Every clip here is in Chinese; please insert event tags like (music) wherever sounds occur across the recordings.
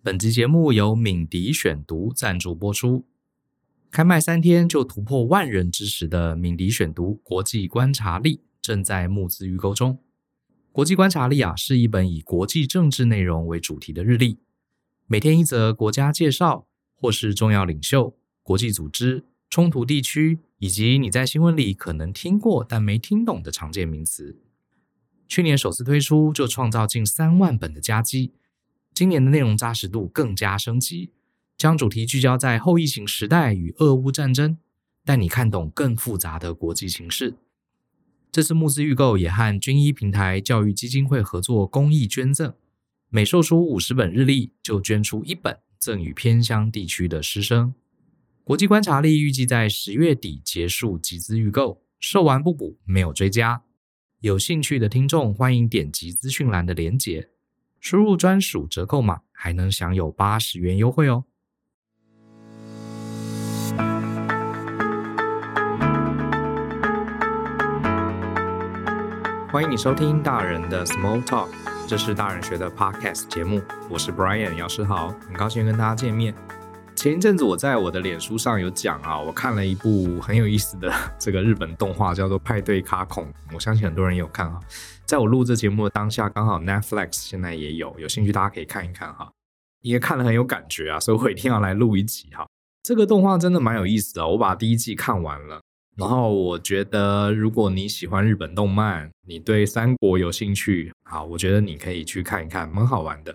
本集节目由敏迪选读赞助播出。开卖三天就突破万人支持的敏迪选读国际观察力正在募资预购中。国际观察力啊，是一本以国际政治内容为主题的日历，每天一则国家介绍，或是重要领袖、国际组织、冲突地区，以及你在新闻里可能听过但没听懂的常见名词。去年首次推出就创造近三万本的佳绩，今年的内容扎实度更加升级，将主题聚焦在后疫情时代与俄乌战争，带你看懂更复杂的国际形势。这次募资预购也和军医平台教育基金会合作公益捐赠，每售出五十本日历就捐出一本赠予偏乡地区的师生。国际观察力预计在十月底结束集资预购，售完不补，没有追加。有兴趣的听众，欢迎点击资讯栏的链接，输入专属折扣码，还能享有八十元优惠哦。欢迎你收听大人的 Small Talk，这是大人学的 Podcast 节目，我是 Brian 姚诗豪，很高兴跟大家见面。前一阵子我在我的脸书上有讲啊，我看了一部很有意思的 (laughs) 这个日本动画，叫做《派对卡孔》，我相信很多人有看啊。在我录这节目的当下，刚好 Netflix 现在也有，有兴趣大家可以看一看哈。因为看了很有感觉啊，所以我一定要来录一集哈。这个动画真的蛮有意思的，我把第一季看完了，然后我觉得如果你喜欢日本动漫，你对三国有兴趣，好，我觉得你可以去看一看，蛮好玩的。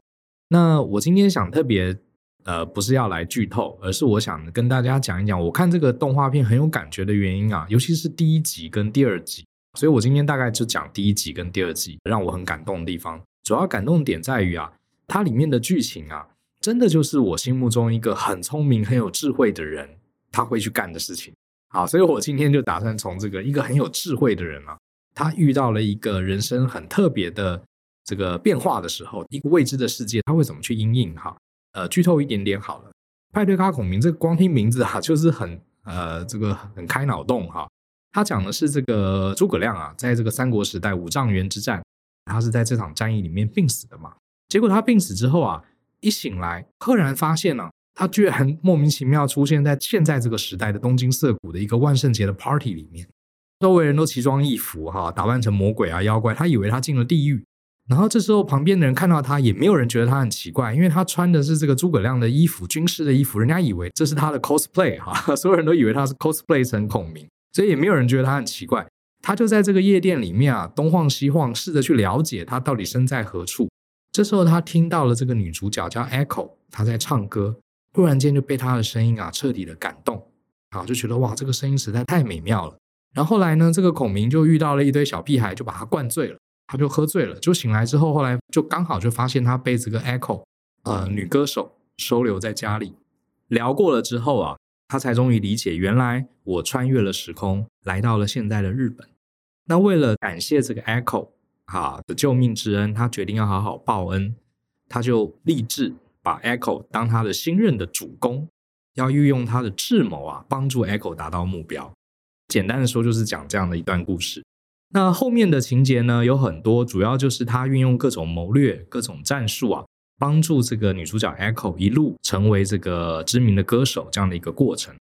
那我今天想特别。呃，不是要来剧透，而是我想跟大家讲一讲，我看这个动画片很有感觉的原因啊，尤其是第一集跟第二集，所以我今天大概就讲第一集跟第二集，让我很感动的地方。主要感动点在于啊，它里面的剧情啊，真的就是我心目中一个很聪明、很有智慧的人他会去干的事情。好，所以我今天就打算从这个一个很有智慧的人啊，他遇到了一个人生很特别的这个变化的时候，一个未知的世界，他会怎么去因应哈？呃，剧透一点点好了。派对咖孔明这个光听名字啊，就是很呃，这个很开脑洞哈。他讲的是这个诸葛亮啊，在这个三国时代五丈原之战，他是在这场战役里面病死的嘛。结果他病死之后啊，一醒来，赫然发现呢、啊，他居然莫名其妙出现在现在这个时代的东京涩谷的一个万圣节的 party 里面，周围人都奇装异服哈，打扮成魔鬼啊妖怪，他以为他进了地狱。然后这时候，旁边的人看到他，也没有人觉得他很奇怪，因为他穿的是这个诸葛亮的衣服，军师的衣服，人家以为这是他的 cosplay 哈，(laughs) 所有人都以为他是 cosplay 成孔明，所以也没有人觉得他很奇怪。他就在这个夜店里面啊，东晃西晃，试着去了解他到底身在何处。这时候他听到了这个女主角叫 Echo，她在唱歌，突然间就被她的声音啊彻底的感动，啊，就觉得哇，这个声音实在太美妙了。然后后来呢，这个孔明就遇到了一堆小屁孩，就把他灌醉了。他就喝醉了，就醒来之后，后来就刚好就发现他被这个 Echo，呃，女歌手收留在家里。聊过了之后啊，他才终于理解，原来我穿越了时空，来到了现在的日本。那为了感谢这个 Echo 啊的救命之恩，他决定要好好报恩。他就立志把 Echo 当他的新任的主公，要运用他的智谋啊，帮助 Echo 达到目标。简单的说，就是讲这样的一段故事。那后面的情节呢，有很多，主要就是他运用各种谋略、各种战术啊，帮助这个女主角 Echo 一路成为这个知名的歌手这样的一个过程。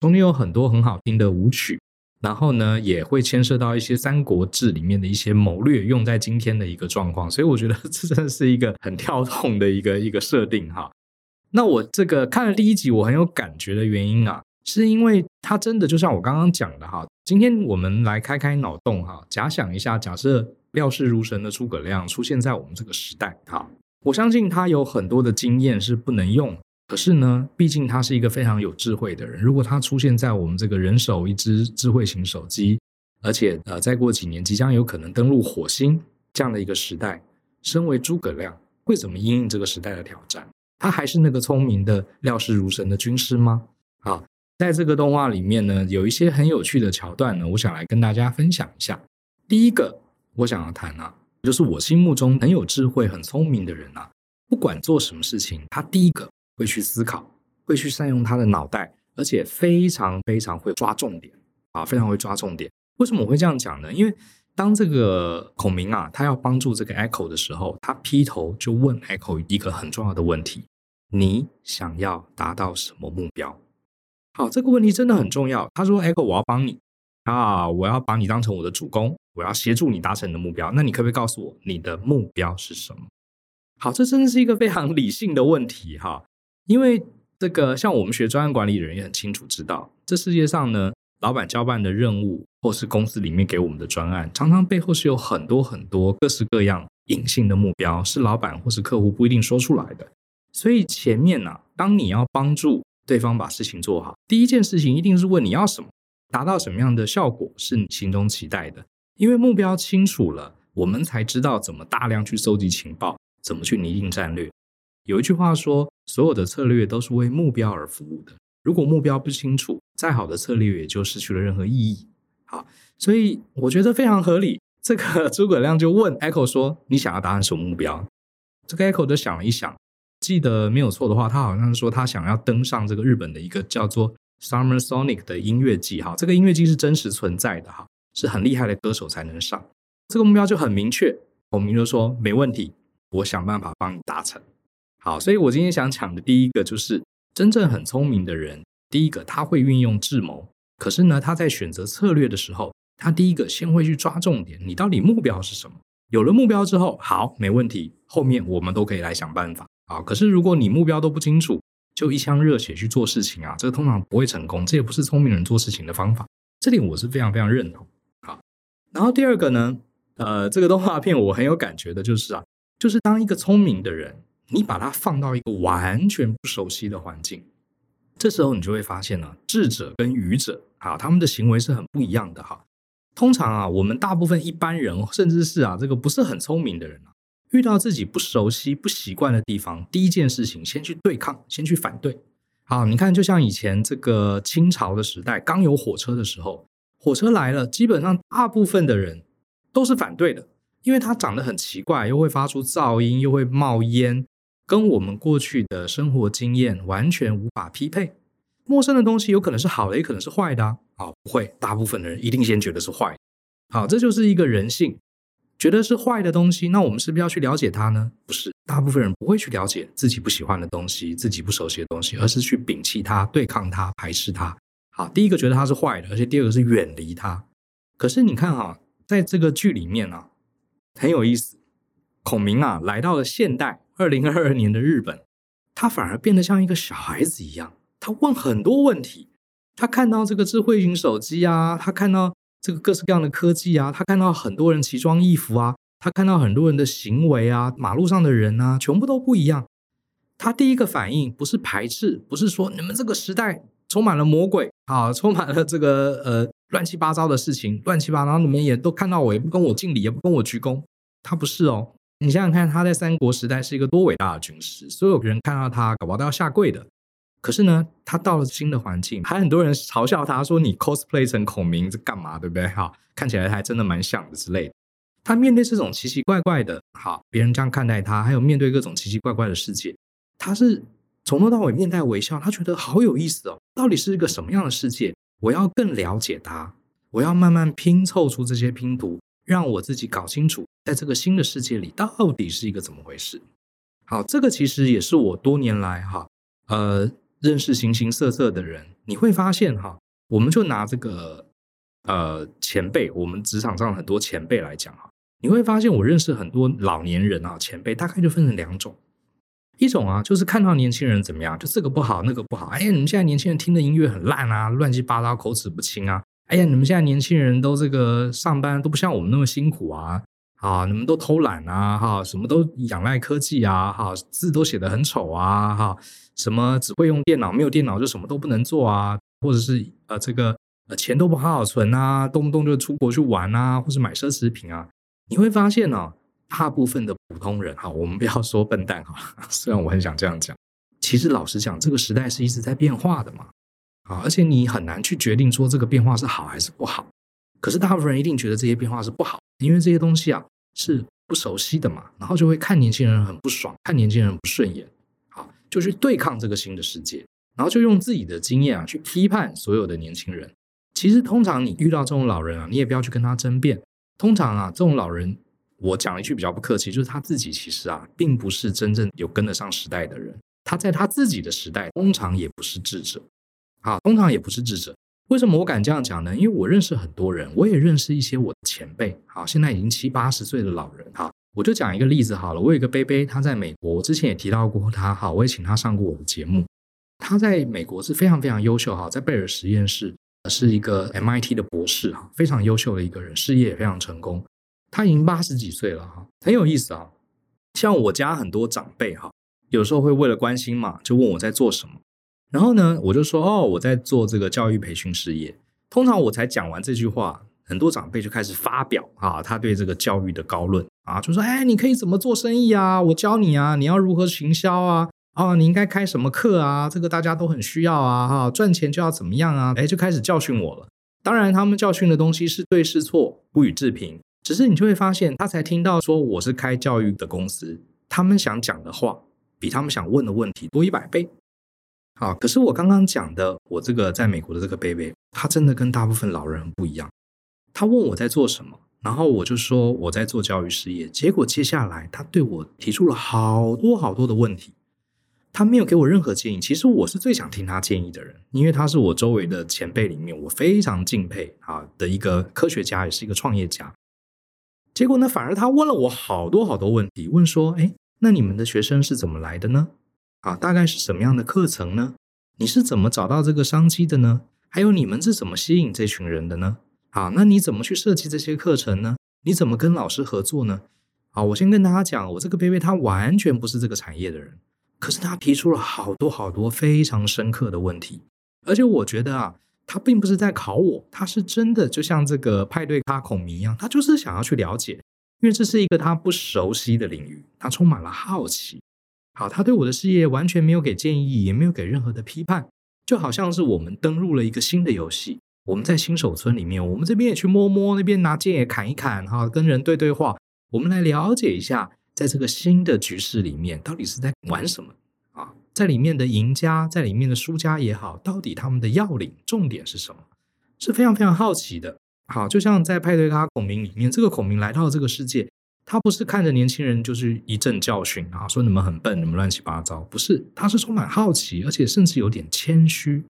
中间有很多很好听的舞曲，然后呢，也会牵涉到一些《三国志》里面的一些谋略，用在今天的一个状况。所以我觉得这真的是一个很跳动的一个一个设定哈。那我这个看了第一集，我很有感觉的原因啊。是因为它真的就像我刚刚讲的哈，今天我们来开开脑洞哈，假想一下，假设料事如神的诸葛亮出现在我们这个时代哈，我相信他有很多的经验是不能用，可是呢，毕竟他是一个非常有智慧的人，如果他出现在我们这个人手一只智慧型手机，而且呃，再过几年即将有可能登陆火星这样的一个时代，身为诸葛亮会怎么应应这个时代的挑战？他还是那个聪明的料事如神的军师吗？好。在这个动画里面呢，有一些很有趣的桥段呢，我想来跟大家分享一下。第一个，我想要谈啊，就是我心目中很有智慧、很聪明的人啊，不管做什么事情，他第一个会去思考，会去善用他的脑袋，而且非常非常会抓重点啊，非常会抓重点。为什么我会这样讲呢？因为当这个孔明啊，他要帮助这个 Echo 的时候，他劈头就问 Echo 一个很重要的问题。你想要达到什么目标？好，这个问题真的很重要。他说：“Echo，我要帮你啊，我要把你当成我的主公，我要协助你达成你的目标。那你可不可以告诉我你的目标是什么？”好，这真的是一个非常理性的问题哈，因为这个像我们学专案管理的人也很清楚知道，这世界上呢，老板交办的任务或是公司里面给我们的专案，常常背后是有很多很多各式各样隐性的目标，是老板或是客户不一定说出来的。所以前面呢、当你要帮助对方把事情做好，第一件事情一定是问你要什么，达到什么样的效果是你心中期待的。因为目标清楚了，我们才知道怎么大量去收集情报，怎么去拟定战略。有一句话说，所有的策略都是为目标而服务的。如果目标不清楚，再好的策略也就失去了任何意义。好，所以我觉得非常合理。这个 (laughs) 诸葛亮就问 Echo 说：“你想要达成什么目标？”这个 Echo 就想了一想。记得没有错的话，他好像是说他想要登上这个日本的一个叫做 Summer Sonic 的音乐季哈，这个音乐季是真实存在的哈，是很厉害的歌手才能上。这个目标就很明确，孔明就说没问题，我想办法帮你达成。好，所以我今天想讲的第一个就是真正很聪明的人，第一个他会运用智谋，可是呢，他在选择策略的时候，他第一个先会去抓重点，你到底目标是什么？有了目标之后，好，没问题，后面我们都可以来想办法。啊，可是如果你目标都不清楚，就一腔热血去做事情啊，这个通常不会成功，这也不是聪明人做事情的方法。这点我是非常非常认同。然后第二个呢，呃，这个动画片我很有感觉的就是啊，就是当一个聪明的人，你把他放到一个完全不熟悉的环境，这时候你就会发现呢，智者跟愚者啊，他们的行为是很不一样的哈。通常啊，我们大部分一般人，甚至是啊，这个不是很聪明的人啊。遇到自己不熟悉、不习惯的地方，第一件事情先去对抗，先去反对。好，你看，就像以前这个清朝的时代，刚有火车的时候，火车来了，基本上大部分的人都是反对的，因为它长得很奇怪，又会发出噪音，又会冒烟，跟我们过去的生活经验完全无法匹配。陌生的东西有可能是好的，也可能是坏的啊。好，不会，大部分的人一定先觉得是坏。好，这就是一个人性。觉得是坏的东西，那我们是不是要去了解它呢？不是，大部分人不会去了解自己不喜欢的东西、自己不熟悉的东西，而是去摒弃它、对抗它、排斥它。啊，第一个觉得他是坏的，而且第二个是远离他。可是你看哈，在这个剧里面啊，很有意思。孔明啊，来到了现代二零二二年的日本，他反而变得像一个小孩子一样，他问很多问题。他看到这个智慧型手机啊，他看到。这个各式各样的科技啊，他看到很多人奇装异服啊，他看到很多人的行为啊，马路上的人啊，全部都不一样。他第一个反应不是排斥，不是说你们这个时代充满了魔鬼啊，充满了这个呃乱七八糟的事情，乱七八糟，你们也都看到我，也不跟我敬礼，也不跟我鞠躬。他不是哦，你想想看，他在三国时代是一个多伟大的军师，所有人看到他，搞不好都要下跪的。可是呢，他到了新的环境，还很多人嘲笑他说：“你 cosplay 成孔明这干嘛？对不对？哈，看起来还真的蛮像的之类的。”他面对这种奇奇怪怪的，好，别人这样看待他，还有面对各种奇奇怪怪的世界，他是从头到尾面带微笑，他觉得好有意思哦。到底是一个什么样的世界？我要更了解他，我要慢慢拼凑出这些拼图，让我自己搞清楚，在这个新的世界里到底是一个怎么回事。好，这个其实也是我多年来哈，呃。认识形形色色的人，你会发现哈，我们就拿这个呃前辈，我们职场上很多前辈来讲哈，你会发现我认识很多老年人啊，前辈大概就分成两种，一种啊就是看到年轻人怎么样，就这个不好那个不好，哎呀，你们现在年轻人听的音乐很烂啊，乱七八糟，口齿不清啊，哎呀，你们现在年轻人都这个上班都不像我们那么辛苦啊，啊，你们都偷懒啊，哈，什么都仰赖科技啊，哈，字都写得很丑啊，哈。什么只会用电脑，没有电脑就什么都不能做啊，或者是呃这个呃钱都不好好存啊，动不动就出国去玩啊，或是买奢侈品啊，你会发现呢、大部分的普通人哈，我们不要说笨蛋哈，(laughs) 虽然我很想这样讲，其实老实讲，这个时代是一直在变化的嘛，啊，而且你很难去决定说这个变化是好还是不好，可是大部分人一定觉得这些变化是不好，因为这些东西啊是不熟悉的嘛，然后就会看年轻人很不爽，看年轻人不顺眼。啊就去对抗这个新的世界，然后就用自己的经验啊去批判所有的年轻人。其实通常你遇到这种老人啊，你也不要去跟他争辩。通常啊，这种老人，我讲一句比较不客气，就是他自己其实啊，并不是真正有跟得上时代的人。他在他自己的时代，通常也不是智者，啊，通常也不是智者。为什么我敢这样讲呢？因为我认识很多人，我也认识一些我的前辈，啊，现在已经七八十岁的老人，好，我就讲一个例子好了。我有一个贝贝，他在美国，我之前也提到过他，好，我也请他上过我的节目。他在美国是非常非常优秀，哈，在贝尔实验室是一个 MIT 的博士，哈，非常优秀的一个人，事业也非常成功。他已经八十几岁了，哈，很有意思啊。像我家很多长辈，哈，有时候会为了关心嘛，就问我在做什么。然后呢，我就说哦，我在做这个教育培训事业。通常我才讲完这句话，很多长辈就开始发表啊，他对这个教育的高论啊，就说哎，你可以怎么做生意啊？我教你啊，你要如何行销啊？啊，你应该开什么课啊？这个大家都很需要啊，哈，赚钱就要怎么样啊？哎，就开始教训我了。当然，他们教训的东西是对是错，不予置评。只是你就会发现，他才听到说我是开教育的公司，他们想讲的话比他们想问的问题多一百倍。好，可是我刚刚讲的，我这个在美国的这个贝贝，他真的跟大部分老人不一样。他问我在做什么，然后我就说我在做教育事业。结果接下来他对我提出了好多好多的问题，他没有给我任何建议。其实我是最想听他建议的人，因为他是我周围的前辈里面我非常敬佩啊的一个科学家，也是一个创业家。结果呢，反而他问了我好多好多问题，问说：“哎，那你们的学生是怎么来的呢？”啊，大概是什么样的课程呢？你是怎么找到这个商机的呢？还有你们是怎么吸引这群人的呢？啊，那你怎么去设计这些课程呢？你怎么跟老师合作呢？啊，我先跟大家讲，我这个贝贝他完全不是这个产业的人，可是他提出了好多好多非常深刻的问题，而且我觉得啊，他并不是在考我，他是真的就像这个派对咖孔明一样，他就是想要去了解，因为这是一个他不熟悉的领域，他充满了好奇。好，他对我的事业完全没有给建议，也没有给任何的批判，就好像是我们登入了一个新的游戏。我们在新手村里面，我们这边也去摸摸，那边拿剑也砍一砍，哈，跟人对对话，我们来了解一下，在这个新的局势里面，到底是在玩什么？在里面的赢家，在里面的输家也好，到底他们的要领重点是什么？是非常非常好奇的。好，就像在派对咖孔明里面，这个孔明来到这个世界。他不是看着年轻人就是一阵教训啊，说你们很笨，你们乱七八糟，不是，他是充满好奇，而且甚至有点谦虚，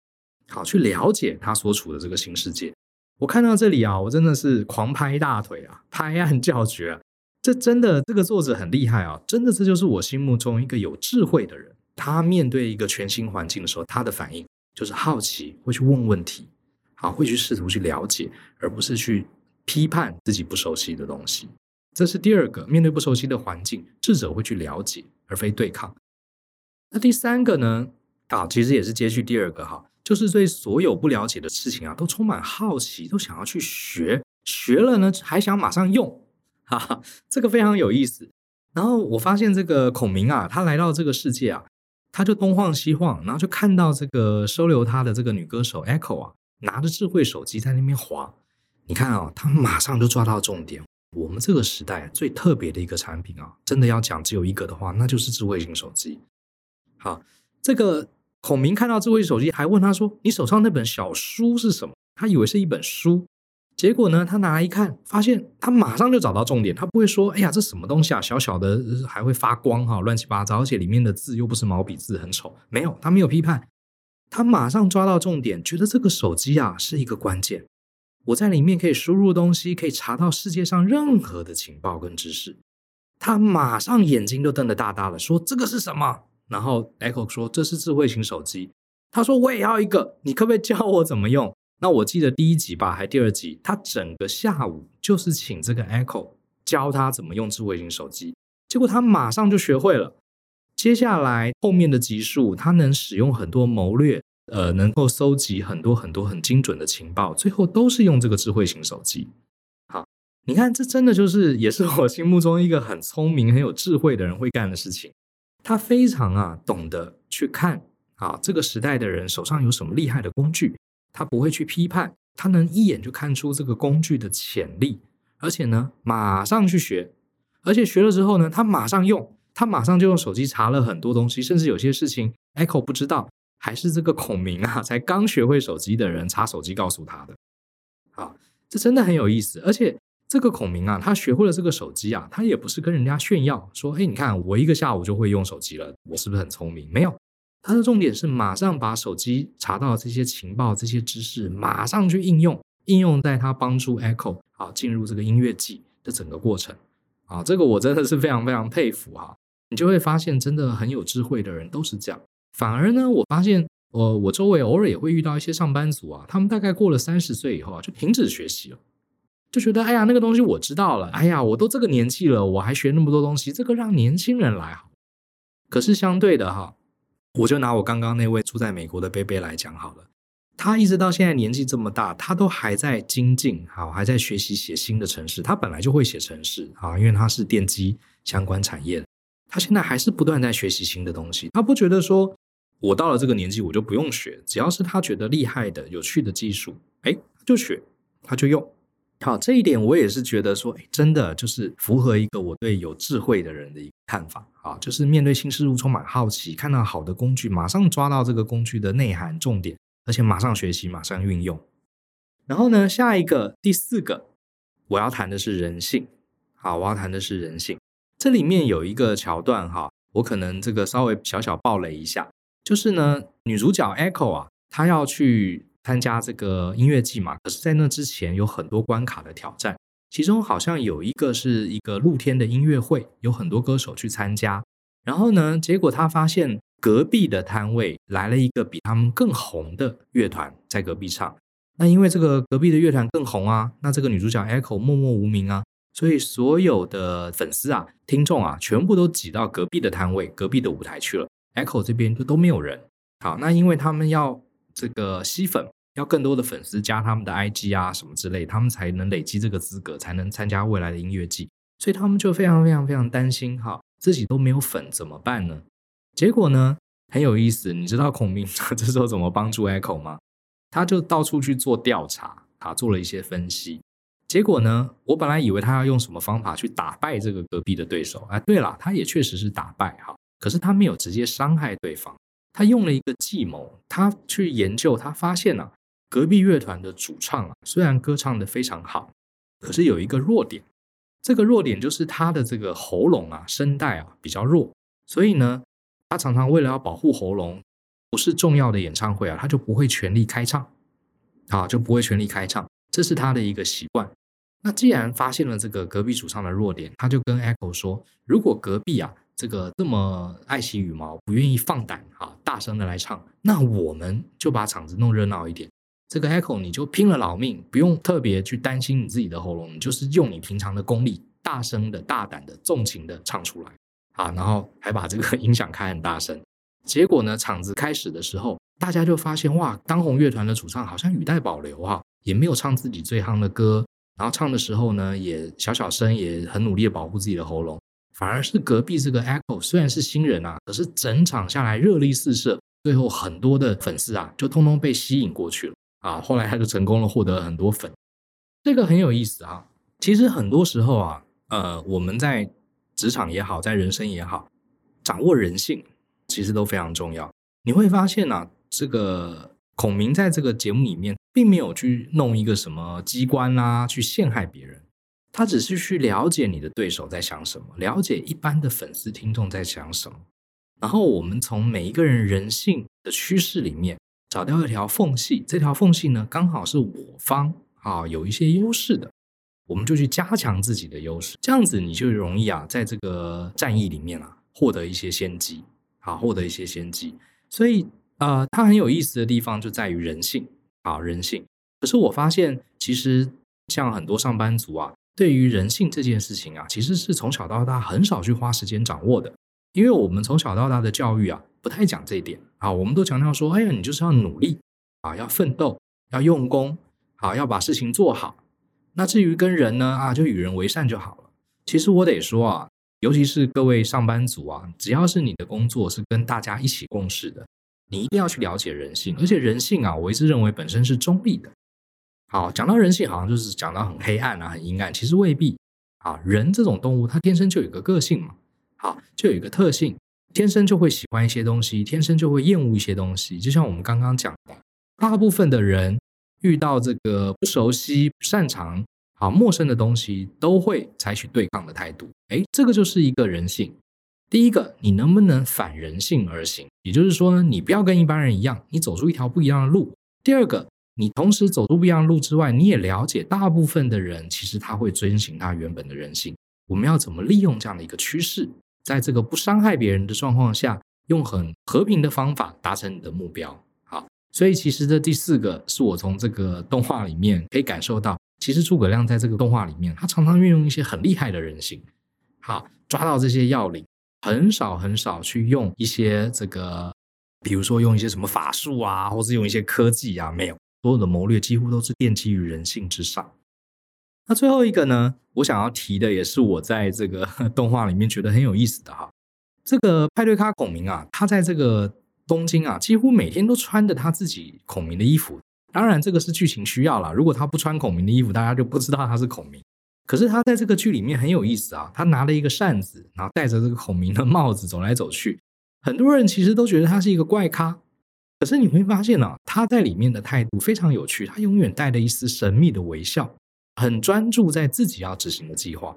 好去了解他所处的这个新世界。我看到这里啊，我真的是狂拍大腿啊，拍案叫绝啊！这真的，这个作者很厉害啊，真的，这就是我心目中一个有智慧的人。他面对一个全新环境的时候，他的反应就是好奇，会去问问题，好，会去试图去了解，而不是去批判自己不熟悉的东西。这是第二个，面对不熟悉的环境，智者会去了解，而非对抗。那第三个呢？啊，其实也是接续第二个哈，就是对所有不了解的事情啊，都充满好奇，都想要去学，学了呢，还想马上用，哈哈，这个非常有意思。然后我发现这个孔明啊，他来到这个世界啊，他就东晃西晃，然后就看到这个收留他的这个女歌手 Echo 啊，拿着智慧手机在那边滑。你看啊，他马上就抓到重点。我们这个时代最特别的一个产品啊，真的要讲只有一个的话，那就是智慧型手机。好，这个孔明看到智慧手机，还问他说：“你手上那本小书是什么？”他以为是一本书，结果呢，他拿来一看，发现他马上就找到重点。他不会说：“哎呀，这什么东西啊？小小的还会发光哈，乱七八糟，而且里面的字又不是毛笔字，很丑。”没有，他没有批判，他马上抓到重点，觉得这个手机啊是一个关键。我在里面可以输入东西，可以查到世界上任何的情报跟知识。他马上眼睛都瞪得大大的，说：“这个是什么？”然后 Echo 说：“这是智慧型手机。”他说：“我也要一个，你可不可以教我怎么用？”那我记得第一集吧，还第二集，他整个下午就是请这个 Echo 教他怎么用智慧型手机，结果他马上就学会了。接下来后面的集数，他能使用很多谋略。呃，能够搜集很多很多很精准的情报，最后都是用这个智慧型手机。好，你看，这真的就是也是我心目中一个很聪明、很有智慧的人会干的事情。他非常啊懂得去看啊这个时代的人手上有什么厉害的工具，他不会去批判，他能一眼就看出这个工具的潜力，而且呢马上去学，而且学了之后呢，他马上用，他马上就用手机查了很多东西，甚至有些事情 Echo 不知道。还是这个孔明啊，才刚学会手机的人查手机告诉他的。啊，这真的很有意思。而且这个孔明啊，他学会了这个手机啊，他也不是跟人家炫耀说：“哎，你看我一个下午就会用手机了，我是不是很聪明？”没有，它的重点是马上把手机查到这些情报、这些知识，马上去应用，应用在它帮助 Echo 啊进入这个音乐季的整个过程啊。这个我真的是非常非常佩服哈。你就会发现，真的很有智慧的人都是这样。反而呢，我发现，呃，我周围偶尔也会遇到一些上班族啊，他们大概过了三十岁以后啊，就停止学习了，就觉得，哎呀，那个东西我知道了，哎呀，我都这个年纪了，我还学那么多东西，这个让年轻人来好。可是相对的哈，我就拿我刚刚那位住在美国的贝贝来讲好了，他一直到现在年纪这么大，他都还在精进，好，还在学习写新的程式。他本来就会写程式啊，因为他是电机相关产业。他现在还是不断在学习新的东西，他不觉得说，我到了这个年纪我就不用学，只要是他觉得厉害的、有趣的技术，哎，就学，他就用。好，这一点我也是觉得说，哎，真的就是符合一个我对有智慧的人的一个看法啊，就是面对新事物充满好奇，看到好的工具，马上抓到这个工具的内涵重点，而且马上学习，马上运用。然后呢，下一个第四个我要谈的是人性。好，我要谈的是人性。这里面有一个桥段哈，我可能这个稍微小小爆雷一下，就是呢，女主角 Echo 啊，她要去参加这个音乐季嘛，可是，在那之前有很多关卡的挑战，其中好像有一个是一个露天的音乐会，有很多歌手去参加，然后呢，结果他发现隔壁的摊位来了一个比他们更红的乐团在隔壁唱，那因为这个隔壁的乐团更红啊，那这个女主角 Echo 默默无名啊。所以所有的粉丝啊、听众啊，全部都挤到隔壁的摊位、隔壁的舞台去了。Echo 这边就都没有人。好，那因为他们要这个吸粉，要更多的粉丝加他们的 IG 啊什么之类，他们才能累积这个资格，才能参加未来的音乐季。所以他们就非常非常非常担心，哈，自己都没有粉怎么办呢？结果呢，很有意思，你知道孔明 (laughs) 他这时候怎么帮助 Echo 吗？他就到处去做调查，啊，做了一些分析。结果呢，我本来以为他要用什么方法去打败这个隔壁的对手。哎，对了，他也确实是打败哈，可是他没有直接伤害对方，他用了一个计谋。他去研究，他发现啊，隔壁乐团的主唱啊，虽然歌唱得非常好，可是有一个弱点。这个弱点就是他的这个喉咙啊，声带啊比较弱，所以呢，他常常为了要保护喉咙，不是重要的演唱会啊，他就不会全力开唱，啊，就不会全力开唱。这是他的一个习惯。那既然发现了这个隔壁主唱的弱点，他就跟 Echo 说：“如果隔壁啊这个这么爱惜羽毛，不愿意放胆啊大声的来唱，那我们就把场子弄热闹一点。这个 Echo 你就拼了老命，不用特别去担心你自己的喉咙，你就是用你平常的功力，大声的、大胆的、纵情的唱出来啊！然后还把这个 (laughs) 音响开很大声。结果呢，场子开始的时候，大家就发现哇，当红乐团的主唱好像语带保留啊。”也没有唱自己最夯的歌，然后唱的时候呢，也小小声，也很努力的保护自己的喉咙。反而是隔壁这个 Echo 虽然是新人啊，可是整场下来热力四射，最后很多的粉丝啊，就通通被吸引过去了啊。后来他就成功了，获得了很多粉。这个很有意思啊。其实很多时候啊，呃，我们在职场也好，在人生也好，掌握人性其实都非常重要。你会发现啊，这个。孔明在这个节目里面，并没有去弄一个什么机关啊，去陷害别人。他只是去了解你的对手在想什么，了解一般的粉丝听众在想什么。然后我们从每一个人人性的趋势里面找到一条缝隙，这条缝隙呢，刚好是我方啊有一些优势的，我们就去加强自己的优势。这样子你就容易啊，在这个战役里面啊，获得一些先机，好，获得一些先机。所以。呃，它很有意思的地方就在于人性啊，人性。可是我发现，其实像很多上班族啊，对于人性这件事情啊，其实是从小到大很少去花时间掌握的。因为我们从小到大的教育啊，不太讲这一点啊，我们都强调说，哎呀，你就是要努力啊，要奋斗，要用功，好，要把事情做好。那至于跟人呢，啊，就与人为善就好了。其实我得说啊，尤其是各位上班族啊，只要是你的工作是跟大家一起共事的。你一定要去了解人性，而且人性啊，我一直认为本身是中立的。好，讲到人性，好像就是讲到很黑暗啊，很阴暗，其实未必。啊，人这种动物，它天生就有个个性嘛，好，就有一个特性，天生就会喜欢一些东西，天生就会厌恶一些东西。就像我们刚刚讲的，大部分的人遇到这个不熟悉、不擅长、好陌生的东西，都会采取对抗的态度。诶，这个就是一个人性。第一个，你能不能反人性而行？也就是说呢，你不要跟一般人一样，你走出一条不一样的路。第二个，你同时走出不一样的路之外，你也了解大部分的人其实他会遵循他原本的人性。我们要怎么利用这样的一个趋势，在这个不伤害别人的状况下，用很和平的方法达成你的目标？好，所以其实这第四个是我从这个动画里面可以感受到，其实诸葛亮在这个动画里面，他常常运用一些很厉害的人性，好，抓到这些要领。很少很少去用一些这个，比如说用一些什么法术啊，或是用一些科技啊，没有，所有的谋略几乎都是奠基于人性之上。那最后一个呢，我想要提的也是我在这个 (laughs) 动画里面觉得很有意思的哈，这个派对咖孔明啊，他在这个东京啊，几乎每天都穿着他自己孔明的衣服。当然，这个是剧情需要啦，如果他不穿孔明的衣服，大家就不知道他是孔明。可是他在这个剧里面很有意思啊，他拿了一个扇子，然后戴着这个孔明的帽子走来走去。很多人其实都觉得他是一个怪咖，可是你会发现啊，他在里面的态度非常有趣，他永远带着一丝神秘的微笑，很专注在自己要执行的计划。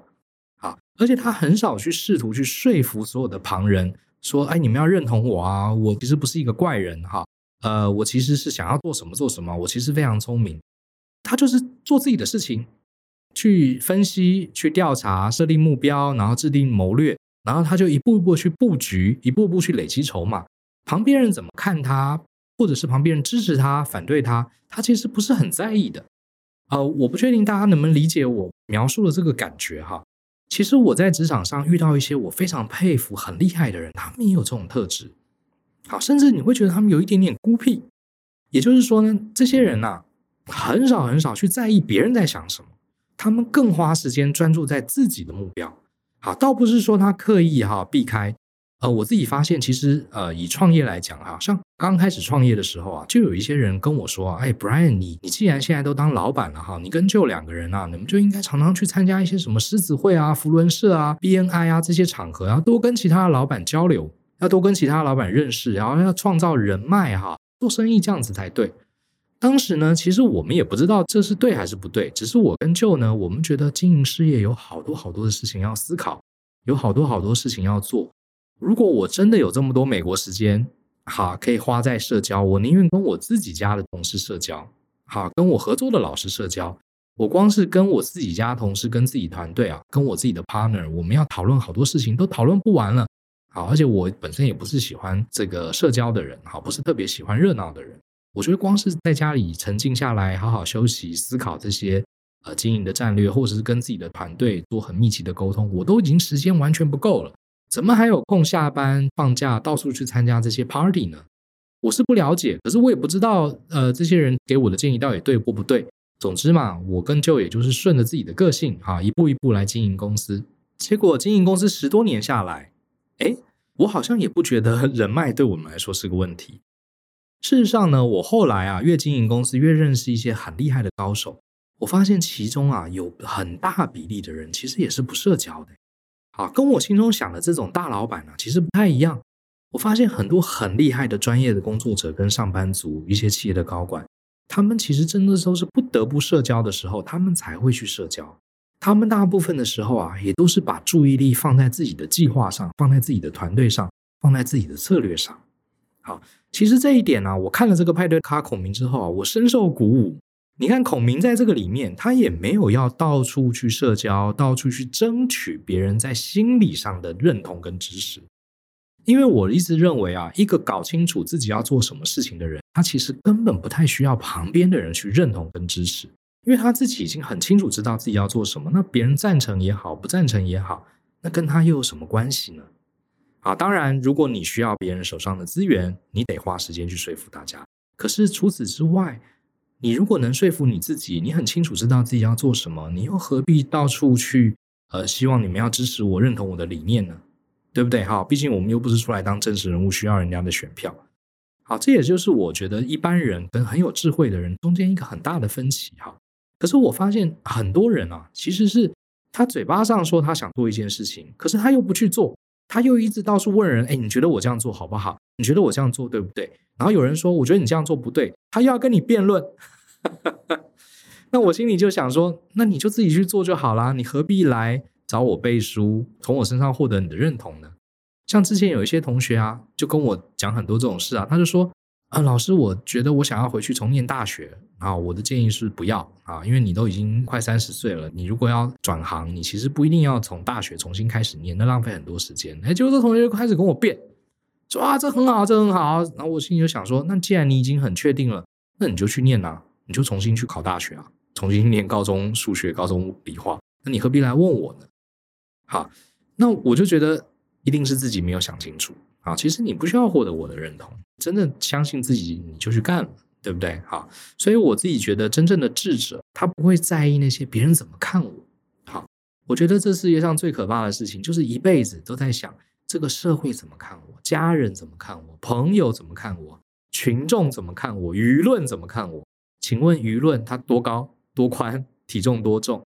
啊，而且他很少去试图去说服所有的旁人，说：“哎，你们要认同我啊，我其实不是一个怪人哈，呃，我其实是想要做什么做什么，我其实非常聪明。”他就是做自己的事情。去分析、去调查、设定目标，然后制定谋略，然后他就一步一步去布局，一步步去累积筹码。旁边人怎么看他，或者是旁边人支持他、反对他，他其实不是很在意的。呃，我不确定大家能不能理解我描述的这个感觉哈。其实我在职场上遇到一些我非常佩服、很厉害的人，他们也有这种特质。好，甚至你会觉得他们有一点点孤僻。也就是说呢，这些人呐、啊，很少很少去在意别人在想什么。他们更花时间专注在自己的目标，好，倒不是说他刻意哈避开，呃，我自己发现其实呃，以创业来讲哈，像刚开始创业的时候啊，就有一些人跟我说，哎，Brian，你你既然现在都当老板了哈，你跟舅两个人啊，你们就应该常常去参加一些什么狮子会啊、扶轮社啊、BNI 啊这些场合啊，多跟其他老板交流，要多跟其他老板认识，然后要创造人脉哈，做生意这样子才对。当时呢，其实我们也不知道这是对还是不对，只是我跟舅呢，我们觉得经营事业有好多好多的事情要思考，有好多好多事情要做。如果我真的有这么多美国时间，好，可以花在社交，我宁愿跟我自己家的同事社交，好，跟我合作的老师社交。我光是跟我自己家同事、跟自己团队啊，跟我自己的 partner，我们要讨论好多事情，都讨论不完了。好，而且我本身也不是喜欢这个社交的人，好，不是特别喜欢热闹的人。我觉得光是在家里沉静下来，好好休息、思考这些呃经营的战略，或者是跟自己的团队做很密集的沟通，我都已经时间完全不够了，怎么还有空下班放假到处去参加这些 party 呢？我是不了解，可是我也不知道呃这些人给我的建议到底对或不对。总之嘛，我跟舅也就是顺着自己的个性哈，一步一步来经营公司。结果经营公司十多年下来，诶，我好像也不觉得 (laughs) 人脉对我们来说是个问题。事实上呢，我后来啊越经营公司，越认识一些很厉害的高手。我发现其中啊有很大比例的人其实也是不社交的。啊，跟我心中想的这种大老板呢，其实不太一样。我发现很多很厉害的专业的工作者跟上班族，一些企业的高管，他们其实真的都是不得不社交的时候，他们才会去社交。他们大部分的时候啊，也都是把注意力放在自己的计划上，放在自己的团队上，放在自己的策略上。好。其实这一点呢、我看了这个派对卡孔明之后啊，我深受鼓舞。你看孔明在这个里面，他也没有要到处去社交，到处去争取别人在心理上的认同跟支持。因为我一直认为啊，一个搞清楚自己要做什么事情的人，他其实根本不太需要旁边的人去认同跟支持，因为他自己已经很清楚知道自己要做什么。那别人赞成也好，不赞成也好，那跟他又有什么关系呢？啊，当然，如果你需要别人手上的资源，你得花时间去说服大家。可是除此之外，你如果能说服你自己，你很清楚知道自己要做什么，你又何必到处去呃，希望你们要支持我、认同我的理念呢？对不对？哈，毕竟我们又不是出来当政治人物，需要人家的选票。好，这也就是我觉得一般人跟很有智慧的人中间一个很大的分歧。哈，可是我发现很多人啊，其实是他嘴巴上说他想做一件事情，可是他又不去做。他又一直到处问人，哎，你觉得我这样做好不好？你觉得我这样做对不对？然后有人说，我觉得你这样做不对，他又要跟你辩论。(laughs) 那我心里就想说，那你就自己去做就好啦，你何必来找我背书，从我身上获得你的认同呢？像之前有一些同学啊，就跟我讲很多这种事啊，他就说啊，老师，我觉得我想要回去重念大学啊，我的建议是不要啊，因为你都已经快三十岁了，你如果要转行，你其实不一定要从大学重新开始念，那浪费很多时间。哎，结果这同学就开始跟我辩，说啊，这很好，这很好。然后我心里就想说，那既然你已经很确定了，那你就去念啊，你就重新去考大学啊，重新念高中数学、高中理化，那你何必来问我呢？好，那我就觉得。一定是自己没有想清楚啊！其实你不需要获得我的认同，真的相信自己，你就去干了，对不对？好，所以我自己觉得，真正的智者他不会在意那些别人怎么看我。好，我觉得这世界上最可怕的事情，就是一辈子都在想这个社会怎么看我，家人怎么看我，朋友怎么看我，群众怎么看我，舆论怎么看我？请问舆论它多高多宽，体重多重？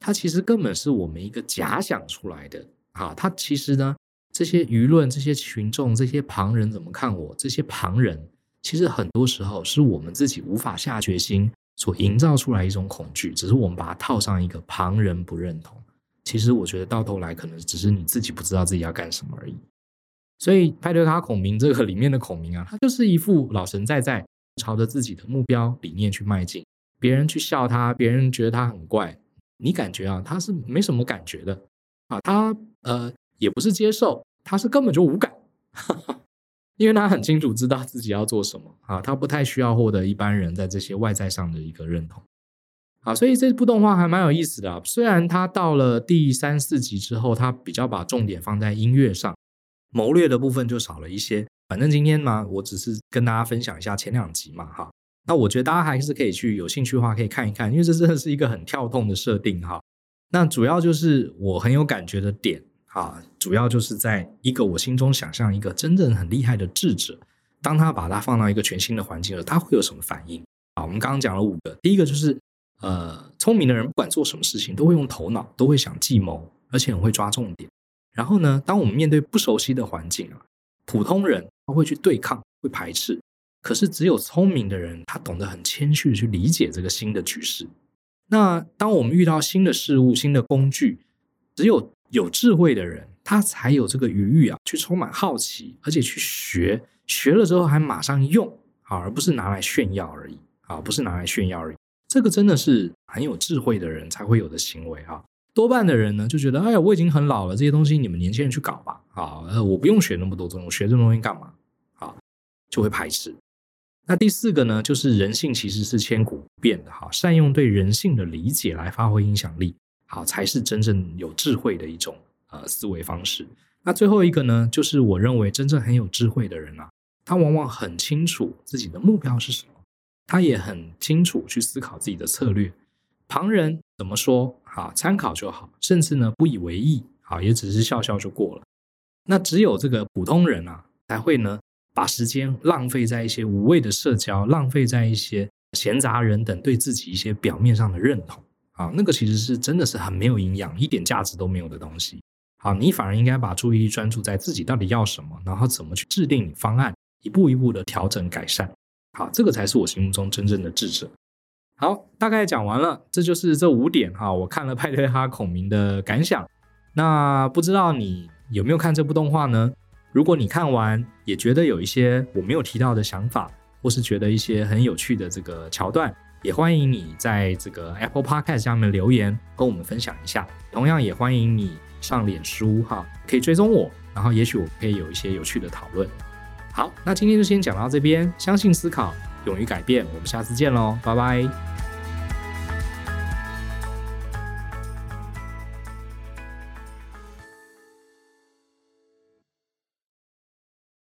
它其实根本是我们一个假想出来的啊！它其实呢？这些舆论、这些群众、这些旁人怎么看我？这些旁人其实很多时候是我们自己无法下决心所营造出来一种恐惧，只是我们把它套上一个旁人不认同。其实我觉得到头来可能只是你自己不知道自己要干什么而已。所以派对卡孔明这个里面的孔明啊，他就是一副老神在在，朝着自己的目标理念去迈进。别人去笑他，别人觉得他很怪，你感觉啊，他是没什么感觉的啊，他呃也不是接受。他是根本就无感，(laughs) 因为他很清楚知道自己要做什么啊，他不太需要获得一般人在这些外在上的一个认同啊，所以这部动画还蛮有意思的啊。虽然他到了第三四集之后，他比较把重点放在音乐上，谋略的部分就少了一些。反正今天嘛，我只是跟大家分享一下前两集嘛，哈。那我觉得大家还是可以去有兴趣的话可以看一看，因为这真的是一个很跳动的设定哈。那主要就是我很有感觉的点。啊，主要就是在一个我心中想象一个真正很厉害的智者，当他把它放到一个全新的环境了，他会有什么反应？啊，我们刚刚讲了五个，第一个就是呃，聪明的人不管做什么事情都会用头脑，都会想计谋，而且很会抓重点。然后呢，当我们面对不熟悉的环境啊，普通人他会去对抗，会排斥，可是只有聪明的人，他懂得很谦虚的去理解这个新的局势。那当我们遇到新的事物、新的工具，只有有智慧的人，他才有这个余裕啊，去充满好奇，而且去学，学了之后还马上用啊，而不是拿来炫耀而已啊，不是拿来炫耀而已。这个真的是很有智慧的人才会有的行为啊。多半的人呢，就觉得，哎呀，我已经很老了，这些东西你们年轻人去搞吧啊，呃，我不用学那么多东西，我学这种东西干嘛啊？就会排斥。那第四个呢，就是人性其实是千古不变的哈，善用对人性的理解来发挥影响力。好，才是真正有智慧的一种呃思维方式。那最后一个呢，就是我认为真正很有智慧的人啊，他往往很清楚自己的目标是什么，他也很清楚去思考自己的策略。旁人怎么说，啊，参考就好，甚至呢不以为意，啊，也只是笑笑就过了。那只有这个普通人啊，才会呢把时间浪费在一些无谓的社交，浪费在一些闲杂人等对自己一些表面上的认同。啊，那个其实是真的是很没有营养，一点价值都没有的东西。好，你反而应该把注意力专注在自己到底要什么，然后怎么去制定你方案，一步一步的调整改善。好，这个才是我心目中真正的智者。好，大概讲完了，这就是这五点哈。我看了派对哈孔明的感想。那不知道你有没有看这部动画呢？如果你看完也觉得有一些我没有提到的想法，或是觉得一些很有趣的这个桥段。也欢迎你在这个 Apple Podcast 下面留言，跟我们分享一下。同样也欢迎你上脸书哈，可以追踪我，然后也许我可以有一些有趣的讨论。好，那今天就先讲到这边。相信思考，勇于改变，我们下次见喽，拜拜。